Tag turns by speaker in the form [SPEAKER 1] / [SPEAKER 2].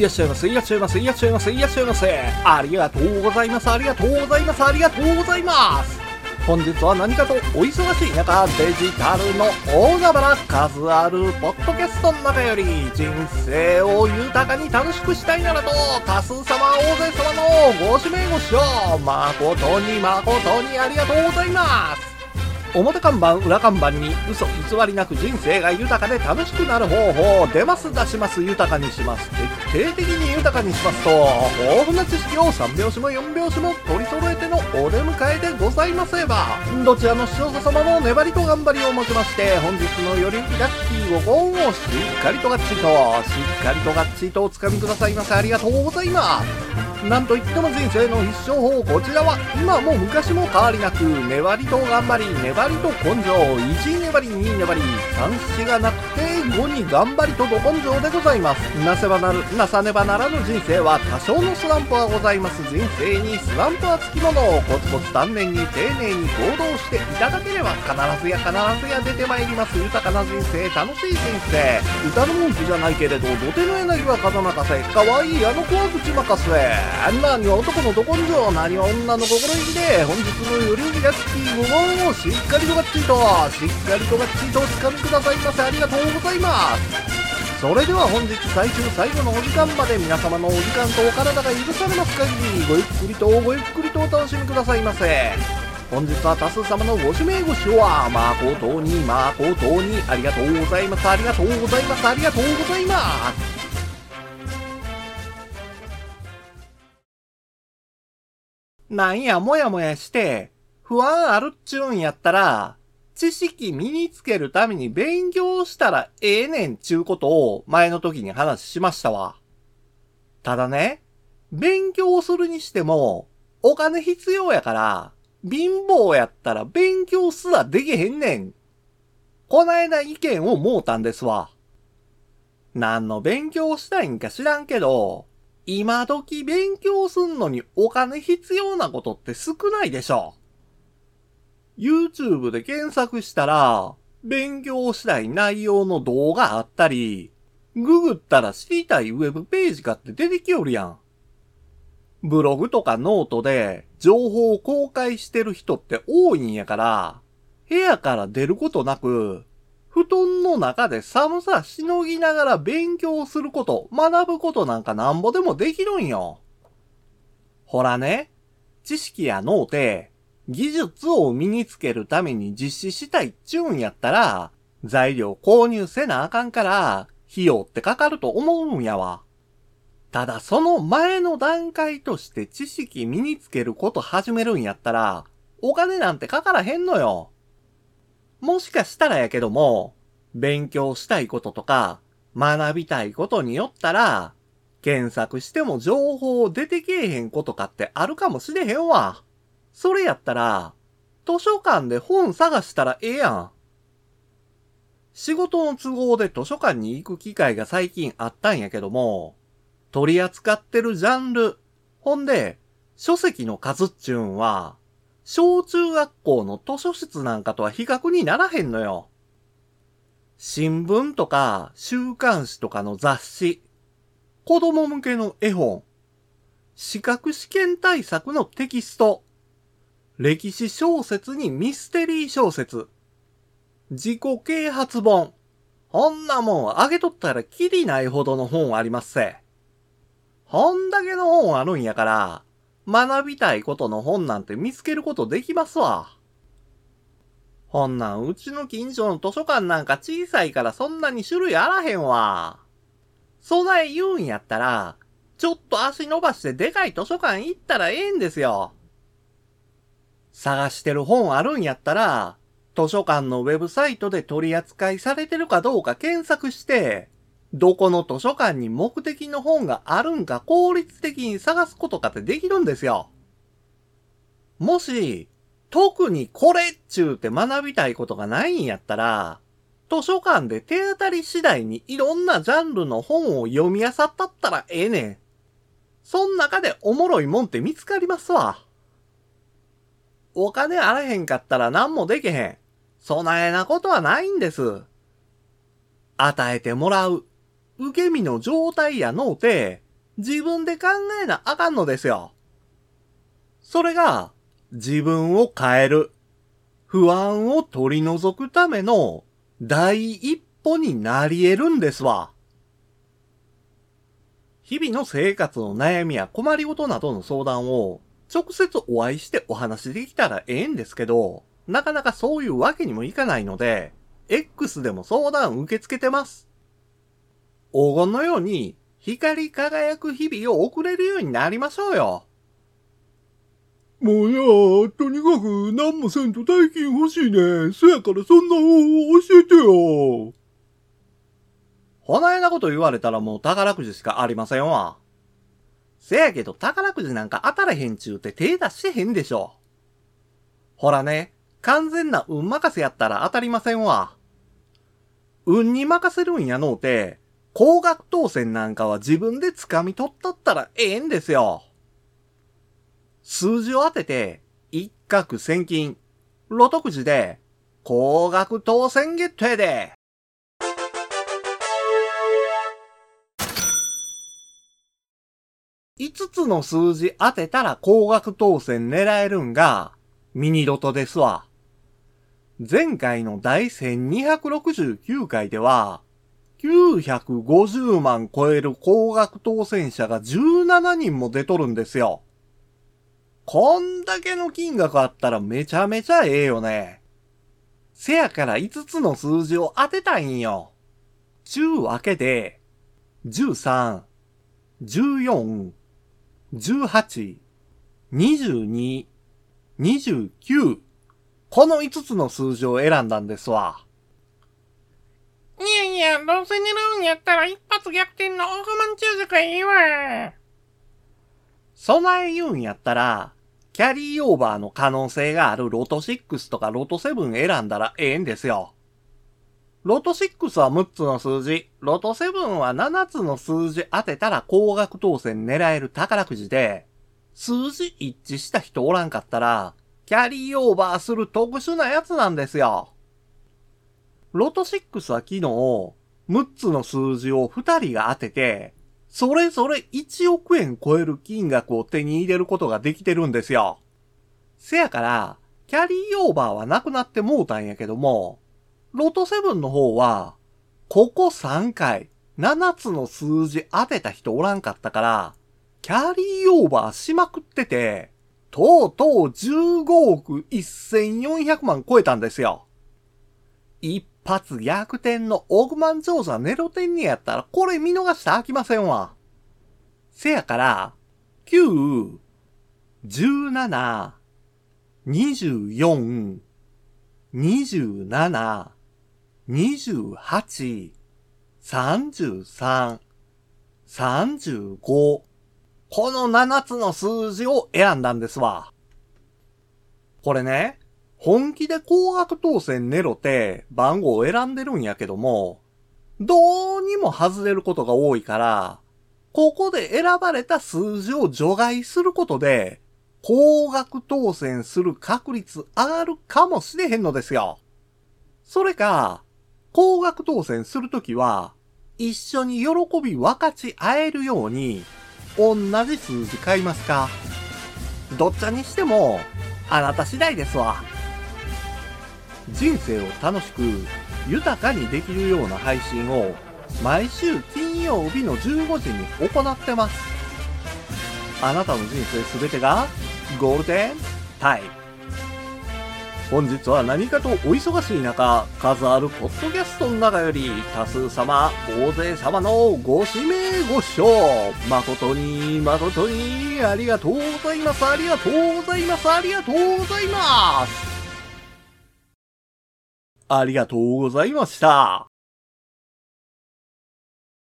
[SPEAKER 1] いらっしゃいませ、いらっしゃいませ、いらっしゃいませ、いらっしゃいませ。ありがとうございます、ありがとうございます、ありがとうございます。本日は何かとお忙しい中、デジタルの大海原数あるポッドキャストの中より、人生を豊かに楽しくしたいならと、多数様、大勢様のご指名ご視聴、誠に誠にありがとうございます。表看板裏看板に嘘偽りなく人生が豊かで楽しくなる方法出ます出します。豊かにします。徹底的に豊かにしますと豊富な知識を3拍子も4拍子も取り揃えてのお出迎えでございます。ればどちらの視聴者様の粘りと頑張りをもちまして本日のよりラッキーをご恩をしっかりとがっちりとしっかりとがっちりとお掴みくださいませ。ありがとうございます。なんといっても人生の必勝法こちらは今も昔も変わりなく粘りと頑張り粘りと根性1粘り2粘り3子がなくて5に頑張りとど根性でございます。なせばなるなさねばならぬ人生は多少のスランプはございます。人生にスランプはつきものをコツコツ丹念に丁寧に行動していただければ必ずや必ずや出てまいります。豊かな人生楽しい人生。歌の文句じゃないけれど土手の柳は風任せ可愛いあの子は口任せ。何は男のど根性何は女の心意気で本日のよりよりラッキー無言をしっかりとがっちりとしっかりとがっちりとお掴みくださいませありがとうございますそれでは本日最終最後のお時間まで皆様のお時間とお体が許されます限りごゆっくりとごゆっくりとお楽しみくださいませ本日は多数様のご指名ご視聴は誠に誠にありがとうございますありがとうございますありがとうございますなんやもやもやして、不安あるっちゅうんやったら、知識身につけるために勉強したらええねんちゅうことを前の時に話しましたわ。ただね、勉強するにしても、お金必要やから、貧乏やったら勉強すらできへんねん。こないだ意見をもうたんですわ。何の勉強したいんか知らんけど、今時勉強すんのにお金必要なことって少ないでしょ。YouTube で検索したら、勉強したい内容の動画あったり、ググったら知りたいウェブページかって出てきよるやん。ブログとかノートで情報を公開してる人って多いんやから、部屋から出ることなく、布団の中で寒さしのぎながら勉強すること、学ぶことなんかなんぼでもできるんよ。ほらね、知識や脳て、技術を身につけるために実施したいっちゅうんやったら、材料購入せなあかんから、費用ってかかると思うんやわ。ただその前の段階として知識身につけること始めるんやったら、お金なんてかからへんのよ。もしかしたらやけども、勉強したいこととか、学びたいことによったら、検索しても情報出てけえへんことかってあるかもしれへんわ。それやったら、図書館で本探したらええやん。仕事の都合で図書館に行く機会が最近あったんやけども、取り扱ってるジャンル、ほんで、書籍の数っちゅうんは、小中学校の図書室なんかとは比較にならへんのよ。新聞とか週刊誌とかの雑誌、子供向けの絵本、資格試験対策のテキスト、歴史小説にミステリー小説、自己啓発本、こんなもんあげとったらきりないほどの本ありますせ。ほんだけの本あるんやから、学びたいことの本なんて見つけることできますわ。ほんなん、うちの近所の図書館なんか小さいからそんなに種類あらへんわ。備え言うんやったら、ちょっと足伸ばしてでかい図書館行ったらええんですよ。探してる本あるんやったら、図書館のウェブサイトで取り扱いされてるかどうか検索して、どこの図書館に目的の本があるんか効率的に探すことかってできるんですよ。もし、特にこれっちゅうて学びたいことがないんやったら、図書館で手当たり次第にいろんなジャンルの本を読み漁ったったらええねん。そん中でおもろいもんって見つかりますわ。お金あらへんかったら何もできへん。そないなことはないんです。与えてもらう。受け身の状態やのうて、自分で考えなあかんのですよ。それが自分を変える、不安を取り除くための第一歩になり得るんですわ。日々の生活の悩みや困りごとなどの相談を直接お会いしてお話できたらええんですけど、なかなかそういうわけにもいかないので、X でも相談受け付けてます。黄金のように光り輝く日々を送れるようになりましょうよ。
[SPEAKER 2] もうやとにかく何もせんと大金欲しいね。そやからそんな方法教えてよ。
[SPEAKER 1] ほなえなこと言われたらもう宝くじしかありませんわ。せやけど宝くじなんか当たらへんちゅうて手出してへんでしょ。ほらね、完全な運任せやったら当たりませんわ。運に任せるんやのうて、高額当選なんかは自分で掴み取ったったらええんですよ。数字を当てて、一攫千金、ロトくじで、高額当選ゲットやで。5つの数字当てたら高額当選狙えるんが、ミニロトですわ。前回の第1269回では、950万超える高額当選者が17人も出とるんですよ。こんだけの金額あったらめちゃめちゃええよね。せやから5つの数字を当てたいんよ。ちゅうわけで、13、14、18、22、29、この5つの数字を選んだんですわ。
[SPEAKER 3] いや、どうせ狙うんやったら一発逆転の億万長者がいいわ。
[SPEAKER 1] 備え言うんやったら、キャリーオーバーの可能性があるロト6とかロト7選んだらええんですよ。ロト6は6つの数字、ロト7は7つの数字当てたら高額当選狙える宝くじで、数字一致した人おらんかったら、キャリーオーバーする特殊なやつなんですよ。ロト6は昨日、6つの数字を2人が当てて、それぞれ1億円超える金額を手に入れることができてるんですよ。せやから、キャリーオーバーはなくなってもうたんやけども、ロト7の方は、ここ3回、7つの数字当てた人おらんかったから、キャリーオーバーしまくってて、とうとう15億1400万超えたんですよ。一発逆転の億万長者ネロテンにやったらこれ見逃して飽きませんわ。せやから、9、17、24、27、28、33、35この7つの数字を選んだんですわ。これね、本気で高額当選ネロって番号を選んでるんやけども、どうにも外れることが多いから、ここで選ばれた数字を除外することで、高額当選する確率上がるかもしれへんのですよ。それか、高額当選するときは、一緒に喜び分かち合えるように、同じ数字買いますかどっちにしても、あなた次第ですわ。人生を楽しく、豊かにできるような配信を、毎週金曜日の15時に行ってます。あなたの人生すべてが、ゴールデンタイム。本日は何かとお忙しい中、数あるポッドキャストの中より多数様、大勢様のご指名ご視聴、誠に誠にありがとうございます、ありがとうございます、ありがとうございます。ありがとうございました。